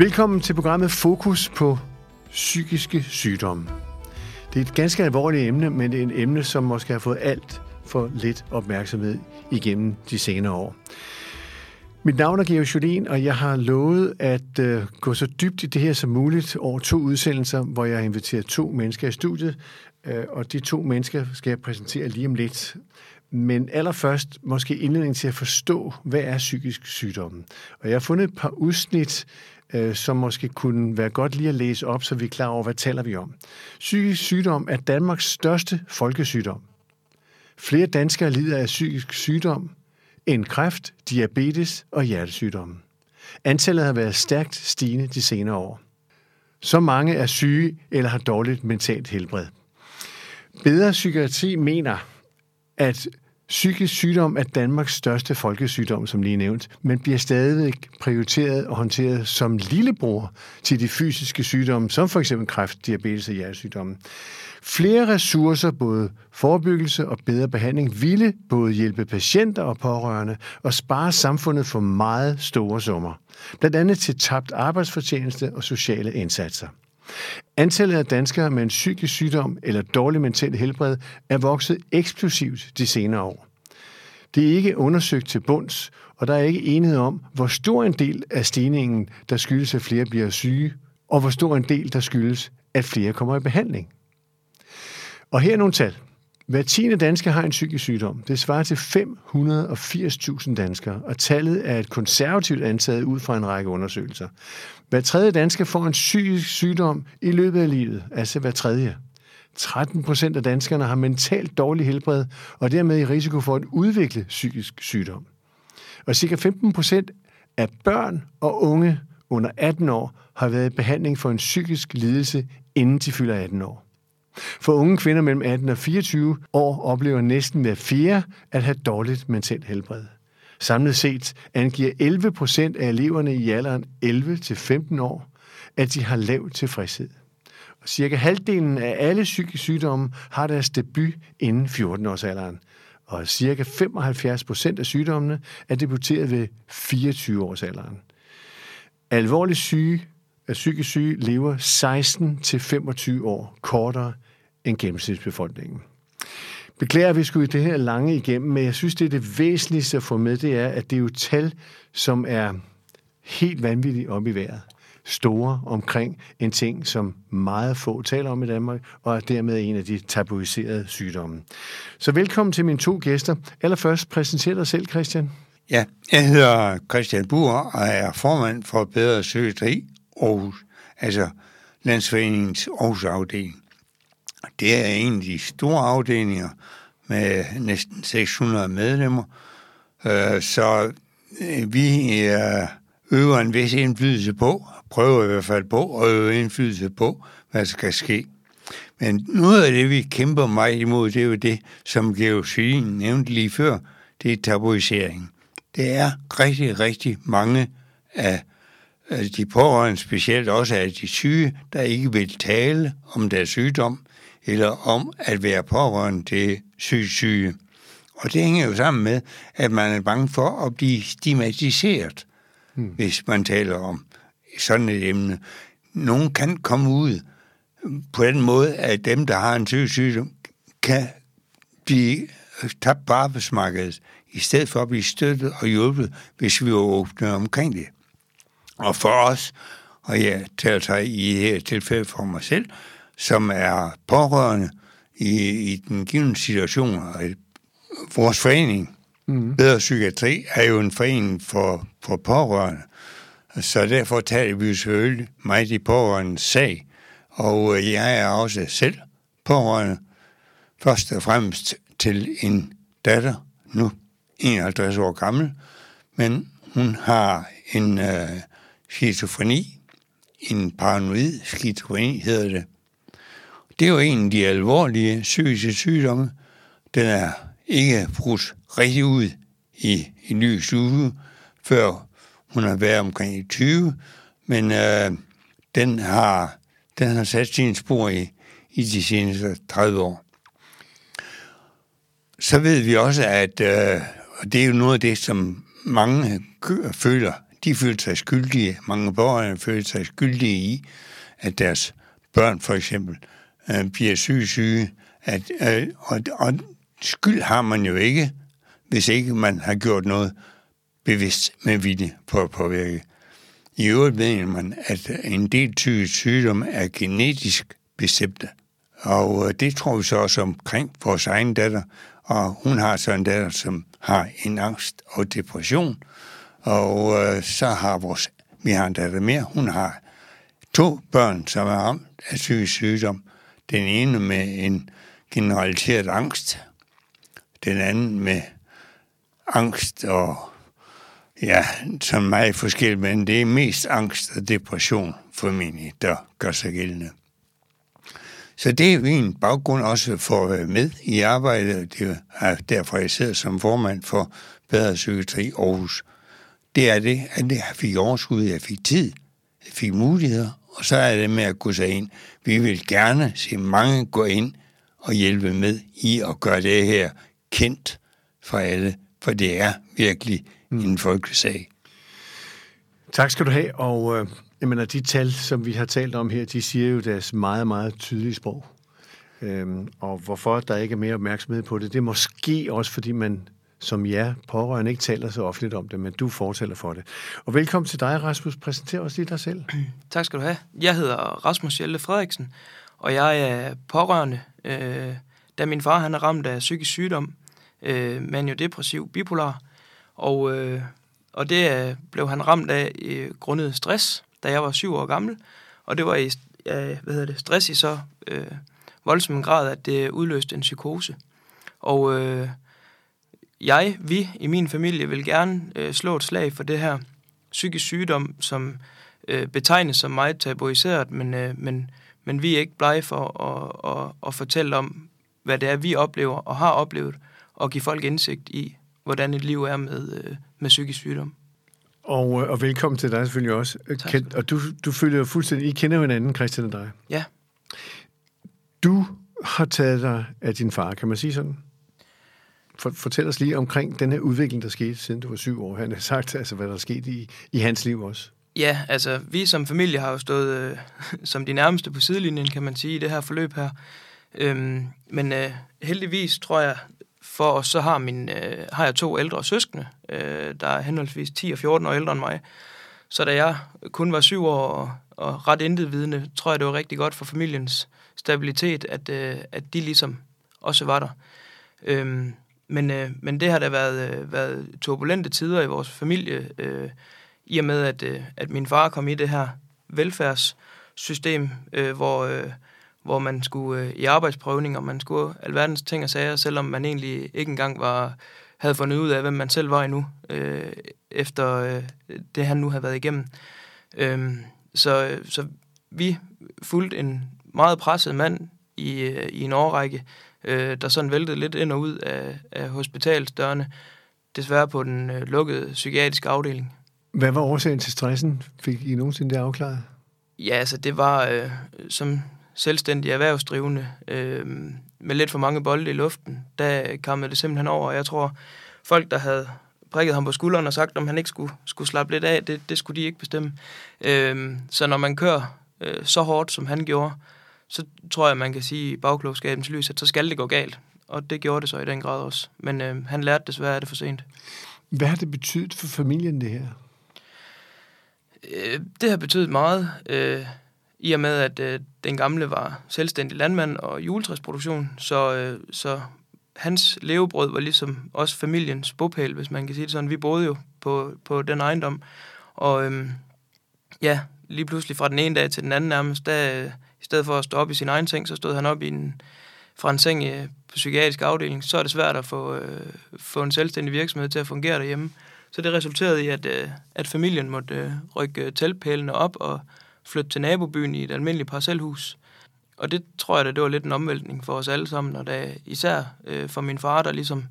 Velkommen til programmet Fokus på psykiske sygdomme. Det er et ganske alvorligt emne, men det er et emne, som måske har fået alt for lidt opmærksomhed igennem de senere år. Mit navn er Georg Jolien, og jeg har lovet at øh, gå så dybt i det her som muligt over to udsendelser, hvor jeg har inviteret to mennesker i studiet, øh, og de to mennesker skal jeg præsentere lige om lidt. Men allerførst måske indledning til at forstå, hvad er psykisk sygdom. Og jeg har fundet et par udsnit, uh, som måske kunne være godt lige at læse op, så vi er klar over, hvad taler vi om. Psykisk sygdom er Danmarks største folkesygdom. Flere danskere lider af psykisk sygdom, end kræft, diabetes og hjertesygdomme. Antallet har været stærkt stigende de senere år. Så mange er syge eller har dårligt mentalt helbred. Bedre Psykiatri mener, at psykisk sygdom er Danmarks største folkesygdom, som lige nævnt, men bliver stadig prioriteret og håndteret som lillebror til de fysiske sygdomme, som for eksempel kræft, diabetes og hjertesygdomme. Flere ressourcer, både forebyggelse og bedre behandling, ville både hjælpe patienter og pårørende og spare samfundet for meget store summer. Blandt andet til tabt arbejdsfortjeneste og sociale indsatser. Antallet af danskere med en psykisk sygdom eller dårlig mental helbred er vokset eksplosivt de senere år. Det er ikke undersøgt til bunds, og der er ikke enighed om, hvor stor en del af stigningen, der skyldes, at flere bliver syge, og hvor stor en del, der skyldes, at flere kommer i behandling. Og her er nogle tal. Hver tiende dansker har en psykisk sygdom. Det svarer til 580.000 danskere, og tallet er et konservativt antaget ud fra en række undersøgelser. Hver tredje dansker får en psykisk sygdom i løbet af livet, altså hver tredje. 13 procent af danskerne har mentalt dårlig helbred, og dermed i risiko for at udvikle psykisk sygdom. Og cirka 15 procent af børn og unge under 18 år har været i behandling for en psykisk lidelse, inden de fylder 18 år. For unge kvinder mellem 18 og 24 år oplever næsten hver fjerde at have dårligt mentalt helbred. Samlet set angiver 11 procent af eleverne i alderen 11 til 15 år, at de har lav tilfredshed. Og cirka halvdelen af alle psykiske sygdomme har deres debut inden 14-årsalderen, og cirka 75 procent af sygdommene er debuteret ved 24-årsalderen. Alvorligt syge at psykisk syge lever 16-25 år kortere end gennemsnitsbefolkningen. Beklager, at vi skulle i det her lange igennem, men jeg synes, det er det væsentligste at få med, det er, at det er jo tal, som er helt vanvittigt op i vejret. Store omkring en ting, som meget få taler om i Danmark, og er dermed en af de tabuiserede sygdomme. Så velkommen til mine to gæster. Allerførst, præsenter dig selv, Christian. Ja, jeg hedder Christian Buer og er formand for Bedre Psykiatri Aarhus, altså Landsforeningens Aarhus afdeling. Det er en af de store afdelinger med næsten 600 medlemmer, øh, så øh, vi øh, øver en vis indflydelse på, prøver i hvert fald på at øve indflydelse på, hvad der skal ske. Men noget af det, vi kæmper meget imod, det er jo det, som Georg nævnte lige før, det er tabuisering. Det er rigtig, rigtig mange af de pårørende, specielt også af de syge, der ikke vil tale om deres sygdom, eller om at være pårørende til syge syge. Og det hænger jo sammen med, at man er bange for at blive stigmatiseret, hmm. hvis man taler om sådan et emne. Nogen kan komme ud på den måde, at dem, der har en syg sygdom, kan blive tabt på arbejdsmarkedet, i stedet for at blive støttet og hjulpet, hvis vi var åbne omkring det. Og for os, og jeg taler sig i det her tilfælde for mig selv, som er pårørende i, i den givende situation, og vores forening, mm. Bedre Psykiatri, er jo en forening for, for pårørende. Så derfor taler vi selvfølgelig meget i pårørende sag. Og jeg er også selv pårørende, først og fremmest til en datter, nu 51 år gammel, men hun har en øh, skizofreni, en paranoid skizofreni hedder det. Det er jo en af de alvorlige psykiske sygdomme. Den er ikke brudt rigtig ud i, en ny uge, før hun har været omkring 20, men øh, den, har, den har sat sine spor i, i de seneste 30 år. Så ved vi også, at øh, og det er jo noget af det, som mange føler, de følte sig skyldige, mange borgere følte sig skyldige i, at deres børn for eksempel øh, bliver syge syge. At, øh, og, og skyld har man jo ikke, hvis ikke man har gjort noget bevidst med vilje på at påvirke. I øvrigt ved man, at en del typisk sygdomme er genetisk bestemte. Og øh, det tror vi så også omkring vores egen datter. Og hun har så en datter, som har en angst og depression. Og øh, så har vores, vi har en datter mere, hun har to børn, som er ramt af psykisk sygdom. Den ene med en generaliseret angst, den anden med angst og ja, som meget forskelligt, men det er mest angst og depression formentlig, der gør sig gældende. Så det er min baggrund også for at være med i arbejdet. Det er derfor, jeg sidder som formand for Bedre Psykiatri Aarhus. Det er det, at jeg fik overskud, jeg fik tid, jeg fik muligheder, og så er det med at gå sig ind. Vi vil gerne se mange gå ind og hjælpe med i at gøre det her kendt for alle, for det er virkelig en folkesag. Tak skal du have, og øh, jeg mener, de tal, som vi har talt om her, de siger jo deres meget, meget tydelige sprog. Øhm, og hvorfor der ikke er mere opmærksomhed på det, det er måske også, fordi man som jer pårørende ikke taler så offentligt om det, men du fortæller for det. Og velkommen til dig, Rasmus. Præsenter os lige dig selv. Tak skal du have. Jeg hedder Rasmus Hjelte Frederiksen, og jeg er pårørende, øh, da min far han er ramt af psykisk sygdom, øh, maniodepressiv bipolar, og, øh, og det øh, blev han ramt af øh, grundet stress, da jeg var syv år gammel, og det var i øh, hvad hedder det, stress i så øh, voldsom grad, at det udløste en psykose. Og øh, jeg, vi i min familie vil gerne øh, slå et slag for det her psykisk sygdom, som øh, betegnes som meget tabuiseret, men, øh, men, men vi er ikke blege for at, at, at fortælle om, hvad det er, vi oplever og har oplevet, og give folk indsigt i, hvordan et liv er med, øh, med psykisk sygdom. Og, øh, og velkommen til dig selvfølgelig også. Tak. Ken, og du, du følger fuldstændig, I kender hinanden, Christian og dig. Ja, Du har taget dig af din far, kan man sige sådan? For, fortæl os lige omkring den her udvikling, der skete, siden du var syv år. Han har sagt, altså, hvad der er sket i, i hans liv også. Ja, altså vi som familie har jo stået øh, som de nærmeste på sidelinjen, kan man sige, i det her forløb her. Øhm, men øh, heldigvis tror jeg, for os så har, min, øh, har jeg to ældre søskende, øh, der er henholdsvis 10 og 14 år ældre end mig. Så da jeg kun var syv år og, og ret intetvidende, tror jeg, det var rigtig godt for familiens stabilitet, at, øh, at de ligesom også var der. Øhm, men, øh, men det har da været, øh, været turbulente tider i vores familie, øh, i og med, at, øh, at min far kom i det her velfærdssystem, øh, hvor, øh, hvor man skulle øh, i arbejdsprøvning, og man skulle alverdens ting og sager, selvom man egentlig ikke engang var, havde fundet ud af, hvem man selv var endnu, øh, efter øh, det, han nu havde været igennem. Øhm, øh, så, så vi fulgte en meget presset mand i, øh, i en årrække, øh, der sådan væltede lidt ind og ud af, af hospitalsdørene, desværre på den øh, lukkede psykiatriske afdeling. Hvad var årsagen til stressen? Fik I nogensinde det afklaret? Ja, altså det var øh, som selvstændig erhvervsdrivende øh, med lidt for mange bolde i luften, der kammede det simpelthen over. Og jeg tror, folk, der havde prikket ham på skulderen og sagt, om han ikke skulle, skulle slappe lidt af, det, det skulle de ikke bestemme. Øh, så når man kører øh, så hårdt, som han gjorde, så tror jeg, man kan sige i bagklogskabens lys, at så skal det gå galt. Og det gjorde det så i den grad også. Men øh, han lærte desværre af det for sent. Hvad har det betydet for familien, det her? Øh, det har betydet meget, øh, i og med, at øh, den gamle var selvstændig landmand og juletræsproduktion, så, øh, så hans levebrød var ligesom også familiens bopæl, hvis man kan sige det sådan. Vi boede jo på, på den ejendom, og øh, ja, lige pludselig fra den ene dag til den anden nærmest, der, i stedet for at stå op i sin egen seng, så stod han op i en, fra en seng øh, på psykiatrisk afdeling, så er det svært at få, øh, få en selvstændig virksomhed til at fungere derhjemme. Så det resulterede i, at, øh, at familien måtte øh, rykke øh, teltpælene op og flytte til nabobyen i et almindeligt parcelhus. Og det tror jeg, da, det var lidt en omvæltning for os alle sammen, og da især øh, for min far, der ligesom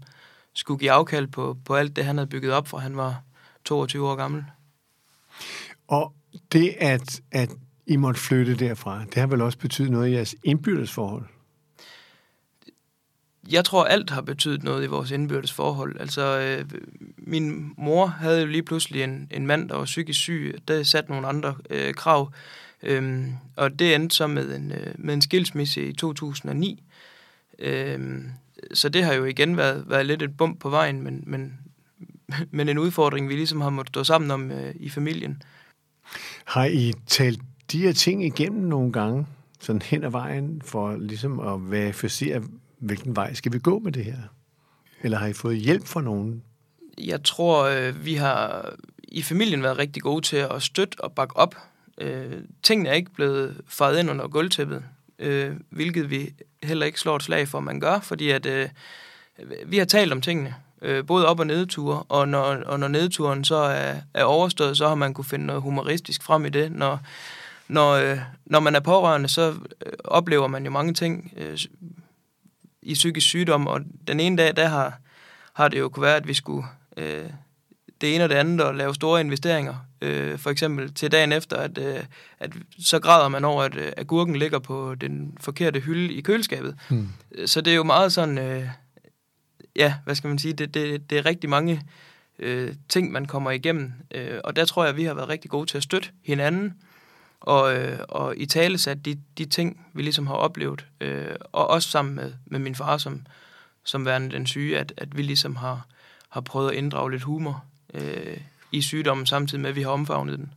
skulle give afkald på, på alt det, han havde bygget op, fra han var 22 år gammel. Og det, at, at i måtte flytte derfra, det har vel også betydet noget i jeres indbyrdes forhold? jeg tror, alt har betydet noget i vores indbyrdes forhold. Altså, øh, min mor havde jo lige pludselig en, en mand, der var psykisk syg. Der satte nogle andre øh, krav. Øhm, og det endte så med en, øh, med en skilsmisse i 2009. Øhm, så det har jo igen været, været lidt et bump på vejen, men, men, men en udfordring, vi ligesom har måttet stå sammen om øh, i familien. Har I talt de her ting igennem nogle gange, sådan hen ad vejen, for ligesom at verificere, hvilken vej skal vi gå med det her? Eller har I fået hjælp fra nogen? Jeg tror, øh, vi har i familien været rigtig gode til at støtte og bakke op. Øh, tingene er ikke blevet faret ind under gulvtæppet, øh, hvilket vi heller ikke slår et slag for, man gør, fordi at øh, vi har talt om tingene, øh, både op- og nedture, og når, og når nedturen så er, er overstået, så har man kunne finde noget humoristisk frem i det. Når, når, øh, når man er pårørende, så øh, oplever man jo mange ting øh, i psykisk sygdom, og den ene dag, der har, har det jo kunne være, at vi skulle øh, det ene og det andet og lave store investeringer. Øh, for eksempel til dagen efter, at, øh, at så græder man over, at øh, agurken ligger på den forkerte hylde i køleskabet. Hmm. Så det er jo meget sådan, øh, ja, hvad skal man sige, det, det, det er rigtig mange øh, ting, man kommer igennem. Øh, og der tror jeg, at vi har været rigtig gode til at støtte hinanden, og, øh, og i tale sat de, de ting, vi ligesom har oplevet, øh, og også sammen med, med min far som, som værende den syge, at, at vi ligesom har, har prøvet at inddrage lidt humor øh, i sygdommen, samtidig med, at vi har omfavnet den.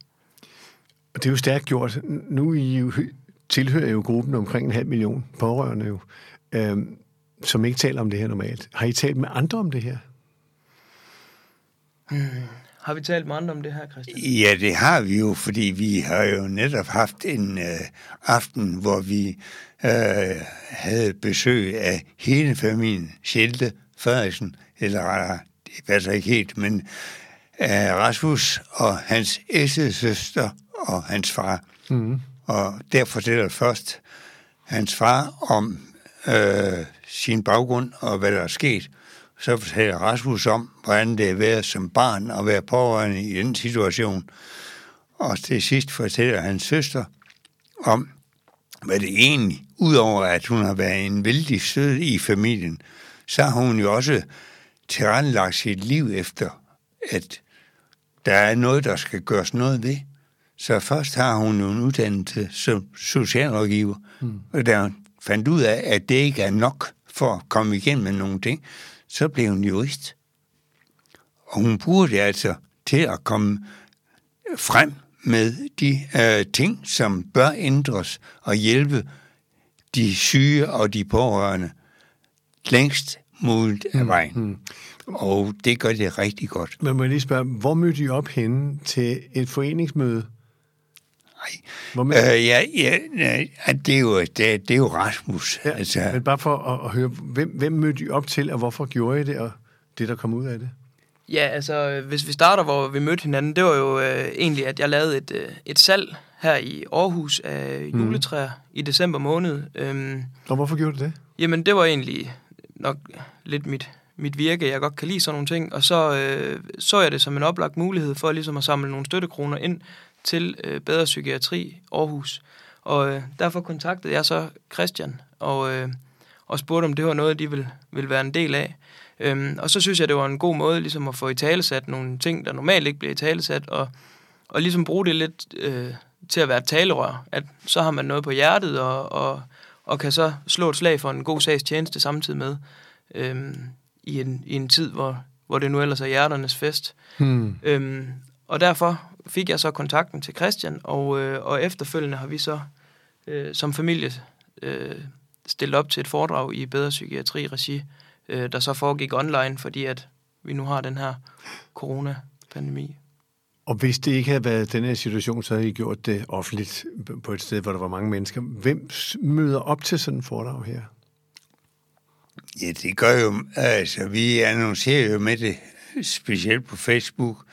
Og det er jo stærkt gjort. Nu I jo, tilhører jo gruppen omkring en halv million pårørende jo, øh, som ikke taler om det her normalt. Har I talt med andre om det her? Hmm. Har vi talt andre om det her, Christian? Ja, det har vi jo, fordi vi har jo netop haft en øh, aften, hvor vi øh, havde besøg af hele familien, Schelte Frederiksen, eller det passer ikke helt, men af Rasmus og hans søster og hans far. Mm. Og der fortæller først hans far om øh, sin baggrund og hvad der er sket. Så fortæller Rasmus om, hvordan det er været som barn at være pårørende i den situation. Og til sidst fortæller hans søster om, hvad det egentlig, udover at hun har været en vældig sød i familien, så har hun jo også tilrettelagt sit liv efter, at der er noget, der skal gøres noget ved. Så først har hun jo en uddannelse som socialrådgiver, mm. og der fandt ud af, at det ikke er nok for at komme igennem med nogle ting, så blev hun jurist. Og hun bruger det altså til at komme frem med de øh, ting, som bør ændres og hjælpe de syge og de pårørende længst muligt af mm, vejen. Mm. Og det gør det rigtig godt. Men må jeg lige spørge, hvor mødte I op henne til et foreningsmøde? Nej, øh, ja, ja, ja, det, er jo, det, det er jo Rasmus. Ja, altså. Men bare for at, at høre, hvem, hvem mødte I op til, og hvorfor gjorde I det, og det, der kom ud af det? Ja, altså, hvis vi starter, hvor vi mødte hinanden, det var jo øh, egentlig, at jeg lavede et, øh, et salg her i Aarhus af mm. juletræer mm. i december måned. Øhm, og hvorfor gjorde du det? Jamen, det var egentlig nok lidt mit, mit virke. Jeg godt kan lide sådan nogle ting. Og så øh, så jeg det som en oplagt mulighed for ligesom at samle nogle støttekroner ind til øh, Bedre Psykiatri Aarhus. Og øh, derfor kontaktede jeg så Christian og, øh, og spurgte, om det var noget, de ville, ville være en del af. Øhm, og så synes jeg, det var en god måde ligesom at få i talesat nogle ting, der normalt ikke bliver i talesat, og, og ligesom bruge det lidt øh, til at være talerør. At så har man noget på hjertet, og, og, og kan så slå et slag for en god sags tjeneste samtidig med, øhm, i, en, i en tid, hvor, hvor det nu ellers er hjerternes fest. Hmm. Øhm, og derfor fik jeg så kontakten til Christian, og, øh, og efterfølgende har vi så øh, som familie øh, stillet op til et foredrag i Bedre Psykiatri-regi, øh, der så foregik online, fordi at vi nu har den her coronapandemi. Og hvis det ikke havde været den her situation, så havde I gjort det offentligt på et sted, hvor der var mange mennesker. Hvem møder op til sådan en foredrag her? Ja, det gør jo, altså vi annoncerer jo med det, specielt på Facebook,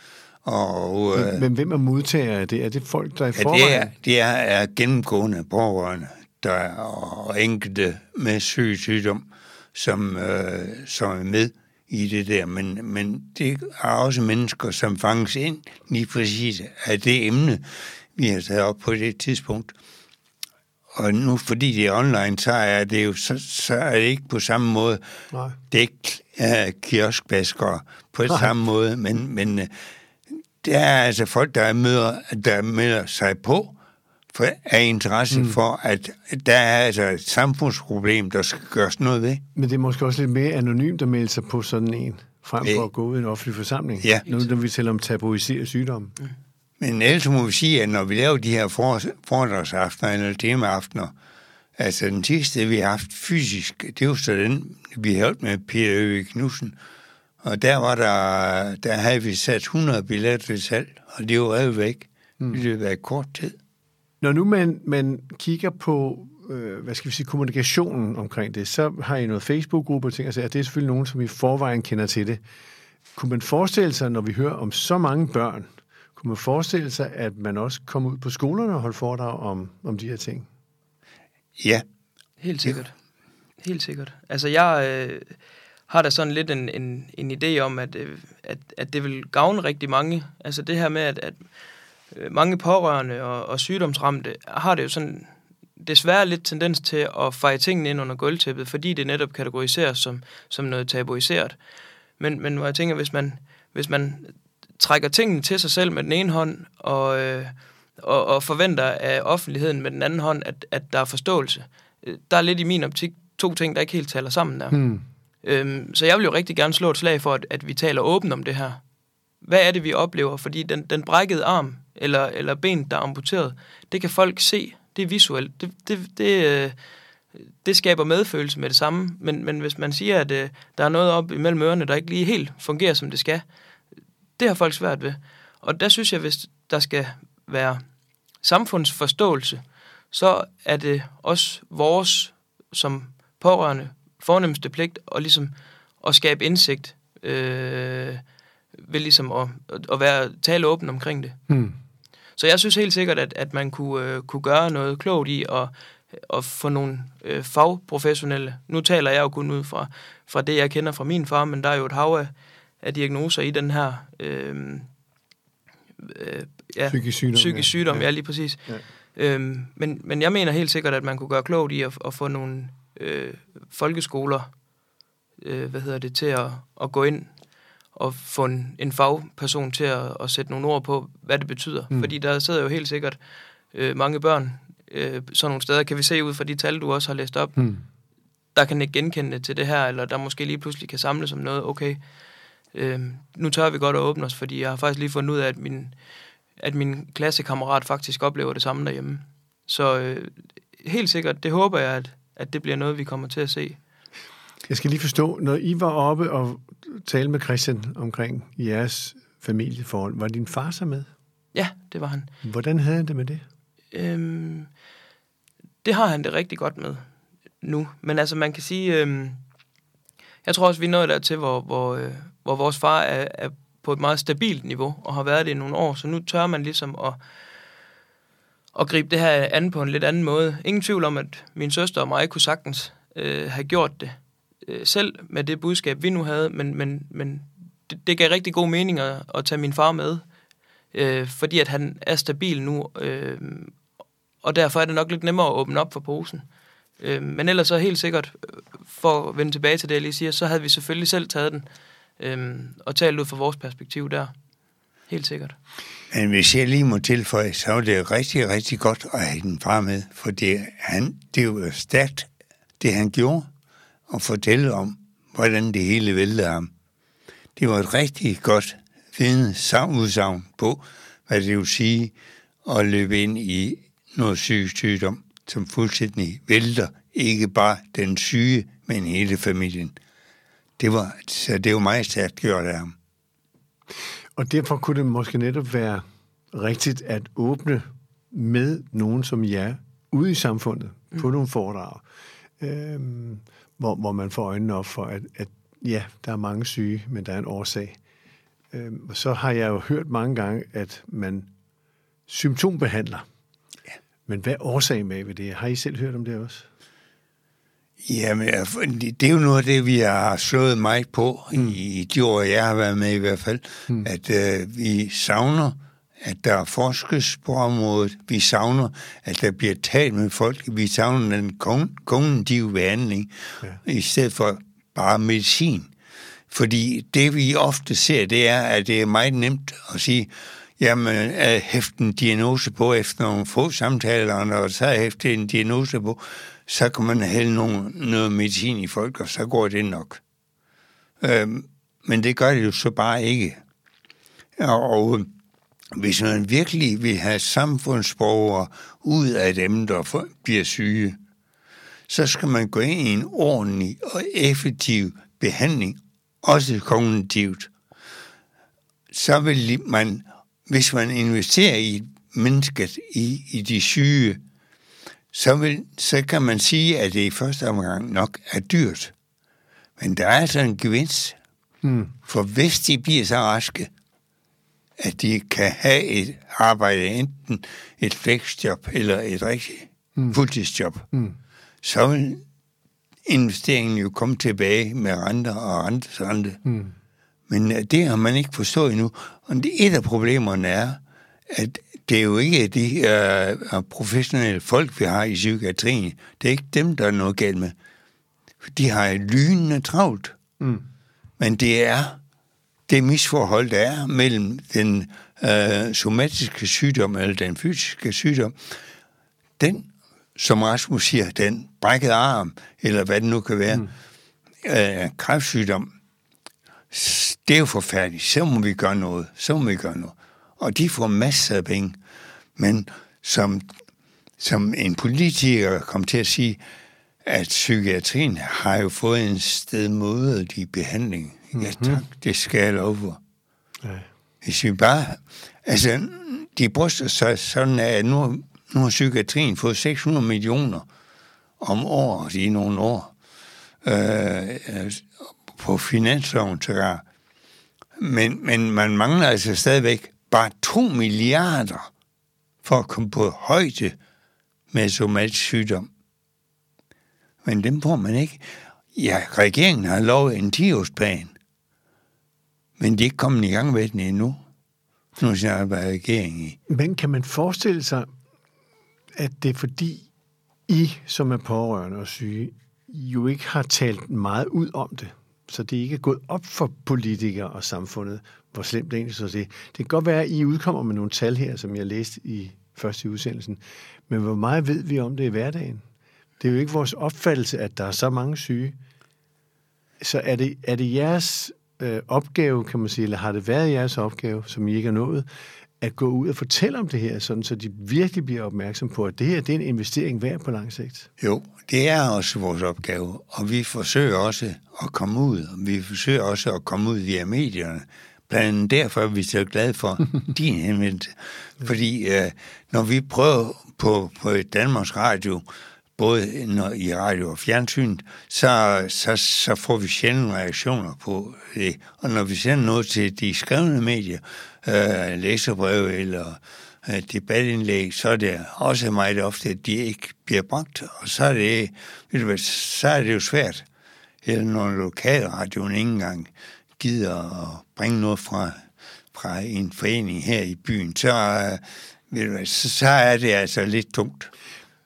og, men, øh, men hvem er modtager af det? Er det folk, der er i ja, forvejen? Det er, det er, er gennemgående pårørende, der er, og enkelte med syg sygdom, som, øh, som er med i det der. Men, men det er også mennesker, som fanges ind lige præcis af det emne, vi har taget op på det tidspunkt. og nu fordi det er online, så er det jo så, så er det ikke på samme måde. Nej. Det er ikke uh, kioskbaskere på Nej. samme måde, men, men uh, der er altså folk, der møder, der melder sig på for, af interesse mm. for, at der er altså et samfundsproblem, der skal gøres noget ved. Men det er måske også lidt mere anonymt at melde sig på sådan en, frem for Ja. at gå ud i en offentlig forsamling. Ja. Nu når vi taler om tabuiseret sygdom. Men ellers må vi sige, at når vi laver de her for, foredragsaftener eller temaaftener, altså den sidste, vi har haft fysisk, det er jo så den, vi har holdt med Peter Øvig Knudsen, og der var der, der havde vi sat 100 billetter til salg, og det var revet væk. Mm. Det har været kort tid. Når nu man, man kigger på, øh, hvad skal vi sige, kommunikationen omkring det, så har I noget Facebook-gruppe og ting, og det er selvfølgelig nogen, som i forvejen kender til det. Kunne man forestille sig, når vi hører om så mange børn, kunne man forestille sig, at man også kommer ud på skolerne og holder foredrag om, om de her ting? Ja, Helt sikkert. Helt sikkert. Altså, jeg øh, har da sådan lidt en, en, en idé om, at, øh, at, at det vil gavne rigtig mange. Altså det her med, at, at øh, mange pårørende og, og sygdomsramte har det jo sådan desværre lidt tendens til at feje tingene ind under gulvtæppet, fordi det netop kategoriseres som, som noget tabuiseret. Men, men hvor jeg tænker, hvis man, hvis man trækker tingene til sig selv med den ene hånd, og, øh, og, og forventer af offentligheden med den anden hånd, at, at der er forståelse, øh, der er lidt i min optik to ting, der ikke helt taler sammen der. Hmm. Øhm, så jeg vil jo rigtig gerne slå et slag for, at, at vi taler åbent om det her. Hvad er det, vi oplever? Fordi den, den brækkede arm, eller, eller ben, der er amputeret, det kan folk se. Det er visuelt. Det, det, det, øh, det skaber medfølelse med det samme. Men, men hvis man siger, at øh, der er noget op imellem ørerne, der ikke lige helt fungerer, som det skal, det har folk svært ved. Og der synes jeg, hvis der skal være samfundsforståelse, så er det også vores som pårørende fornemmeste pligt at, ligesom, at skabe indsigt øh, ved ligesom at, at være, tale åben omkring det. Hmm. Så jeg synes helt sikkert, at, at man kunne, øh, kunne gøre noget klogt i at, at få nogle øh, fagprofessionelle. Nu taler jeg jo kun ud fra, fra det, jeg kender fra min far, men der er jo et hav af, af diagnoser i den her øh, øh, ja, Psykisk sygdom. psykisk sygdom, ja. ja lige præcis. Ja. Øhm, men, men jeg mener helt sikkert, at man kunne gøre klogt i at, at få nogle øh, folkeskoler, øh, hvad hedder det, til at, at gå ind og få en, en fagperson til at, at sætte nogle ord på, hvad det betyder. Mm. Mm. Fordi der sidder jo helt sikkert øh, mange børn øh, sådan nogle steder, kan vi se ud fra de tal, du også har læst op, Hmm. der kan ikke genkende det til det her, eller der måske lige pludselig kan samles om noget, okay, øh, nu tør vi godt at åbne os, fordi jeg har faktisk lige fundet ud af, at min, at min klassekammerat faktisk oplever det samme derhjemme. Så øh, helt sikkert, det håber jeg, at, at det bliver noget, vi kommer til at se. Jeg skal lige forstå, når I var oppe og talte med Christian omkring jeres familieforhold, var din far så med? Ja, det var han. Hvordan havde han det med det? Øhm, det har han det rigtig godt med nu. Men altså, man kan sige, øhm, jeg tror også, vi er nået dertil, hvor, hvor, øh, hvor vores far er, er på et meget stabilt niveau, og har været det i nogle år, så nu tør man ligesom at, at gribe det her an på en lidt anden måde. Ingen tvivl om, at min søster og mig kunne sagtens øh, have gjort det øh, selv med det budskab, vi nu havde, men, men, men det, det gav rigtig god mening at, at tage min far med, øh, fordi at han er stabil nu, øh, og derfor er det nok lidt nemmere at åbne op for posen. Øh, men ellers så helt sikkert, øh, for at vende tilbage til det, jeg lige siger, så havde vi selvfølgelig selv taget den øh, og talt ud fra vores perspektiv der. Helt sikkert. Men hvis jeg lige må tilføje, så er det rigtig, rigtig godt at have den far med, for det, han, det var stærkt, det han gjorde, og fortælle om, hvordan det hele væltede ham. Det var et rigtig godt fint udsagn på, hvad det vil sige at løbe ind i noget psykisk sygdom, som fuldstændig vælter ikke bare den syge, men hele familien. Det var, så det var meget stærkt gjort af ham. Og derfor kunne det måske netop være rigtigt at åbne med nogen som jer ude i samfundet på Mm. nogle foredrag, øhm, hvor, hvor man får øjnene op for, at, at ja, der er mange syge, men der er en årsag. Øhm, og så har jeg jo hørt mange gange, at man symptombehandler. Ja. Men hvad er årsagen med ved det? Har I selv hørt om det også? Jamen, det er jo noget af det, vi har slået mig på mm. i de år, jeg har været med i hvert fald, mm. at øh, vi savner at der forskes på området. Vi savner, at der bliver talt med folk. Vi savner den kognitive behandling, ja. i stedet for bare medicin. Fordi det, vi ofte ser, det er, at det er meget nemt at sige, jamen, at hæfte en diagnose på efter nogle få samtaler, og så hæfte en diagnose på, så kan man hælde nogle, noget medicin i folk, og så går det nok. Øhm, men det gør det jo så bare ikke. Og hvis man virkelig vil have samfundsborgere ud af dem, der bliver syge, så skal man gå ind i en ordentlig og effektiv behandling, også kognitivt. Så vil man, hvis man investerer i mennesket, i, i de syge, så, vil, så kan man sige, at det i første omgang nok er dyrt. Men der er altså en gevinst. Mm. For hvis de bliver så raske, at de kan have et arbejde, enten et flexjob eller et rigtigt mm. fuldtidsjob, mm. så vil investeringen jo komme tilbage med renter og rentes rente. Mm. Men øh, det har man ikke forstået endnu. Og det, et af problemerne er, at det er jo ikke de uh, professionelle folk, vi har i psykiatrien. Det er ikke dem, der er noget galt med. De har lynende travlt. Mm. Men det er det misforhold, der er mellem den uh, somatiske sygdom eller den fysiske sygdom. Den, som Rasmus siger, den brækkede arm, eller hvad det nu kan være, mm. uh, kræftsygdom, det er jo forfærdeligt. Så må vi gøre noget. Så må vi gøre noget. Og de får masser af penge. Men som, som en politiker kom til at sige, at psykiatrien har jo fået en stedmodig behandling. Mm-hmm. Ja tak, det skal jeg love for. Ja. Hvis vi bare... Altså, de bryster sig sådan, at nu, nu har psykiatrien fået 600 millioner om året i nogle år øh, på finansloven til men, men man mangler altså stadigvæk bare 2 milliarder for at komme på højde med somatisk sygdom. Men dem får man ikke. Ja, regeringen har lovet en 10-årsplan, men de er ikke kommet i gang med den endnu. Nu siger jeg, regeringen i. Men kan man forestille sig, at det er fordi I, som er pårørende og syge, jo ikke har talt meget ud om det? Så det ikke er gået op for politikere og samfundet, hvor slemt det egentlig så det. Det kan godt være, at I udkommer med nogle tal her, som jeg læste i første udsendelsen, men hvor meget ved vi om det i hverdagen? Det er jo ikke vores opfattelse, at der er så mange syge. Så er det, er det jeres øh, opgave, kan man sige, eller har det været jeres opgave, som I ikke har nået, at gå ud og fortælle om det her, sådan så de virkelig bliver opmærksom på, at det her det er en investering værd på lang sigt? Jo, det er også vores opgave, og vi forsøger også at komme ud, og vi forsøger også at komme ud via medierne. Blandt andet derfor er vi så glade for din henvendelse. Fordi øh, når vi prøver på, på Danmarks Radio, både når, i radio og fjernsyn, så, så, så får vi sjældent reaktioner på det. Og når vi sender noget til de skrevne medier, øh, læserbrev eller øh, debatindlæg, så er det også meget ofte, at de ikke bliver brugt. Og så er det, ved du hvad, så er det jo svært. Eller når lokalradioen ikke engang gider at bringe noget fra, fra en forening her i byen, så, øh, ved du hvad, så, så er det altså lidt tungt.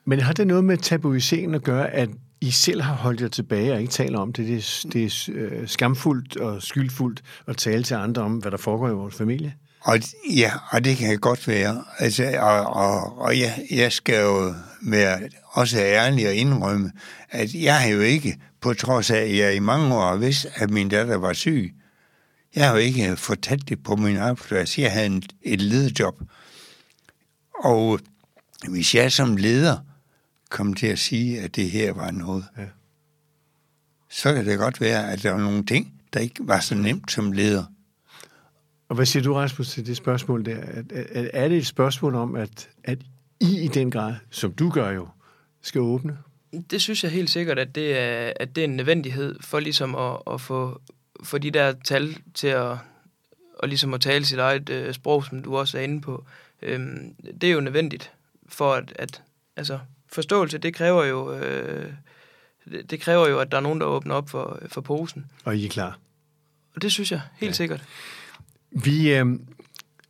Men har det noget med tabuiseringen at gøre, at I selv har holdt jer tilbage og ikke taler om det? Det er, det er øh, skamfuldt og skyldfuldt at tale til andre om, hvad der foregår i vores familie? Og, ja, og det kan godt være. Altså, og og, og jeg, jeg skal jo være også ærlig og indrømme, at jeg har jo ikke, på trods af, at jeg i mange år har vidst, at min datter var syg, jeg har jo ikke fortalt det på min arbejdsplads. Jeg havde en, et lederjob. Og hvis jeg som leder kom til at sige, at det her var noget, ja. så kan det godt være, at der var nogle ting, der ikke var så nemt som leder. Og hvad siger du, Rasmus, til det spørgsmål der? Er, er det et spørgsmål om, at, at I i den grad, som du gør jo, skal åbne? Det synes jeg helt sikkert, at det er, at det er en nødvendighed for ligesom at, at få, få de der tal til at, og ligesom at tale sit eget øh, sprog, som du også er inde på. Øhm, det er jo nødvendigt for at, at altså, forståelse, det kræver jo, øh, det, det kræver jo, at der er nogen, der åbner op for, for posen. Og I er klar? Og det synes jeg, helt ja. sikkert. Vi øh,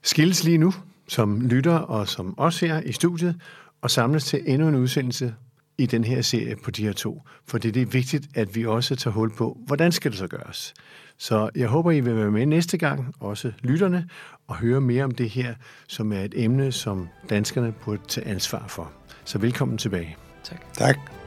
skilles lige nu, som lytter og som os her i studiet, og samles til endnu en udsendelse i den her serie på de her to. For det er vigtigt, at vi også tager hul på, hvordan skal det så gøres. Så jeg håber, I vil være med næste gang, også lytterne, og høre mere om det her, som er et emne, som danskerne burde tage ansvar for. Så velkommen tilbage. Tak. Tak.